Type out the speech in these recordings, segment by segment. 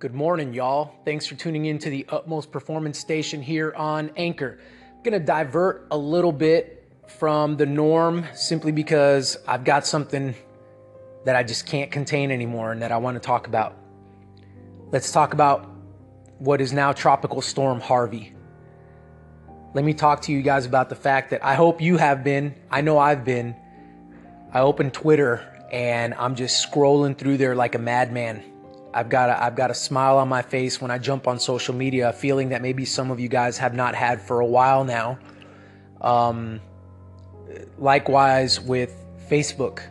Good morning, y'all. Thanks for tuning in to the Utmost Performance Station here on Anchor. I'm gonna divert a little bit from the norm simply because I've got something that I just can't contain anymore and that I want to talk about. Let's talk about what is now Tropical Storm Harvey. Let me talk to you guys about the fact that I hope you have been, I know I've been. I opened Twitter and I'm just scrolling through there like a madman. I've got a, I've got a smile on my face when I jump on social media, a feeling that maybe some of you guys have not had for a while now. Um, likewise with Facebook,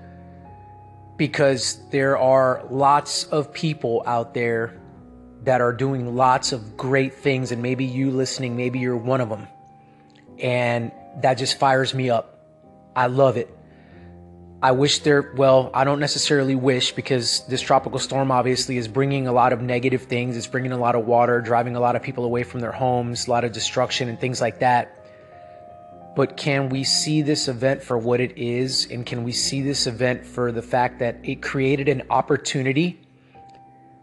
because there are lots of people out there that are doing lots of great things, and maybe you listening, maybe you're one of them, and that just fires me up. I love it. I wish there, well, I don't necessarily wish because this tropical storm obviously is bringing a lot of negative things. It's bringing a lot of water, driving a lot of people away from their homes, a lot of destruction and things like that. But can we see this event for what it is? And can we see this event for the fact that it created an opportunity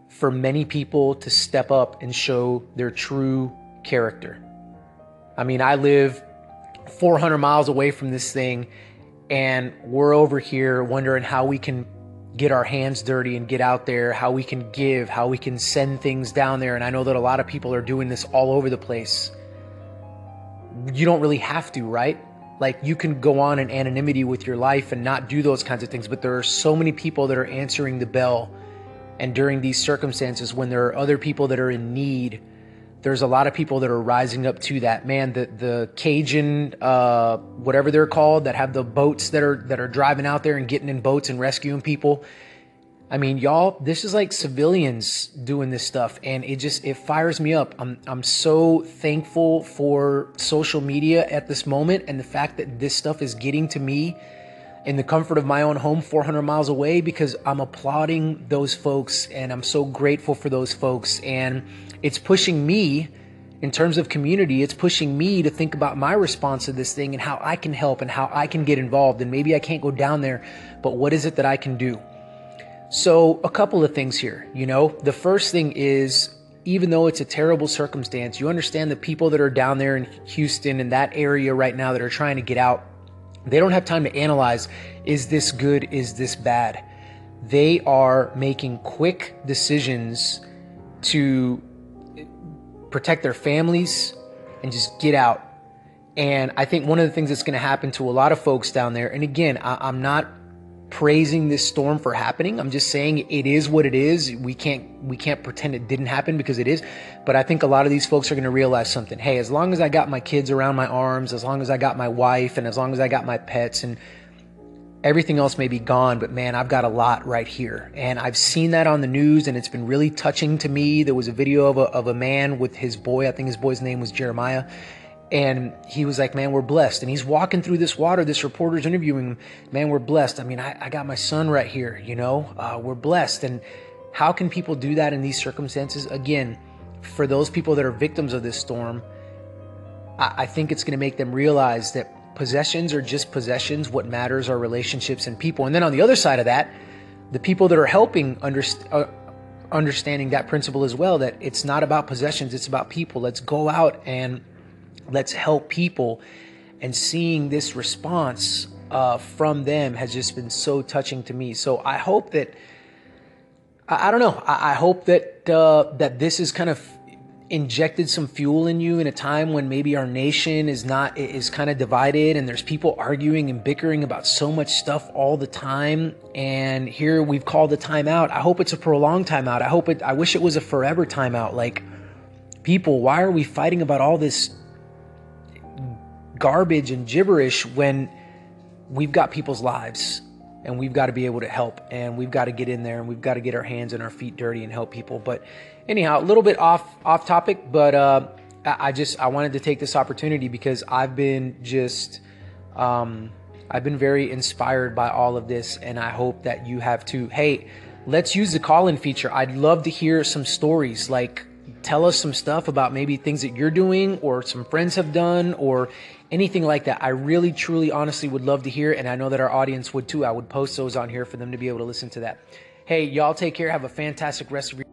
for many people to step up and show their true character? I mean, I live 400 miles away from this thing and we're over here wondering how we can get our hands dirty and get out there, how we can give, how we can send things down there. And I know that a lot of people are doing this all over the place. You don't really have to, right? Like you can go on in anonymity with your life and not do those kinds of things, but there are so many people that are answering the bell. And during these circumstances, when there are other people that are in need, there's a lot of people that are rising up to that. Man, the the Cajun, uh, whatever they're called, that have the boats that are that are driving out there and getting in boats and rescuing people. I mean, y'all, this is like civilians doing this stuff, and it just it fires me up. I'm I'm so thankful for social media at this moment and the fact that this stuff is getting to me in the comfort of my own home 400 miles away because I'm applauding those folks and I'm so grateful for those folks. And it's pushing me in terms of community it's pushing me to think about my response to this thing and how I can help and how I can get involved. And maybe I can't go down there but what is it that I can do? So a couple of things here you know? The first thing is even though it's a terrible circumstance you understand the people that are down there in Houston in that area right now that are trying to get out they don't have time to analyze is this good, is this bad? They are making quick decisions to protect their families and just get out. And I think one of the things that's going to happen to a lot of folks down there, and again, I, am not praising this storm for happening. I'm just saying it is what it is. We can't we can't pretend it didn't happen because it is. But I think a lot of these folks are going to realize something. Hey, as long as I got my kids around my arms, as long as I got my wife and as long as I got my pets and everything else may be gone, but man, I've got a lot right here. And I've seen that on the news and it's been really touching to me. There was a video of a, of a man with his boy. I think his boy's name was Jeremiah and he was like, Man, we're blessed. And he's walking through this water. This reporter's interviewing him. Man, we're blessed. I mean, I, I got my son right here, you know, uh, we're blessed. And how can people do that in these circumstances? Again, for those people that are victims of this storm, I, I think it's going to make them realize that possessions are just possessions. What matters are relationships and people. And then on the other side of that, the people that are helping understand. Uh, understanding that principle as well that it's not about possessions it's about people let's go out and let's help people. And seeing this response uh, from them has just been so touching to me. So I hope that I, I don't know. I, I hope that uh, that this is kind of injected some fuel in you in a time when maybe our nation is not is kind of divided and there's people arguing and bickering about so much stuff all the time and here we've called a timeout i hope it's a prolonged timeout i hope it i wish it was a forever timeout like people why are we fighting about all this garbage and gibberish when we've got people's lives and we've got to be able to help and we've got to get in there and we've got to get our hands and our feet dirty and help people. But anyhow a little bit off off topic but uh, i just i wanted to take this opportunity because i've been just um, i've been very inspired by all of this and i hope that you have too. Hey let's use the call-in feature. I'd love to hear some stories like tell us some stuff about maybe things that you're doing or some friends have done or anything like that. I really, truly, honestly would love to hear, and I know that our audience would too. I would post those on here for them to be able to listen to that. Hey, y'all take care. Have a fantastic rest of your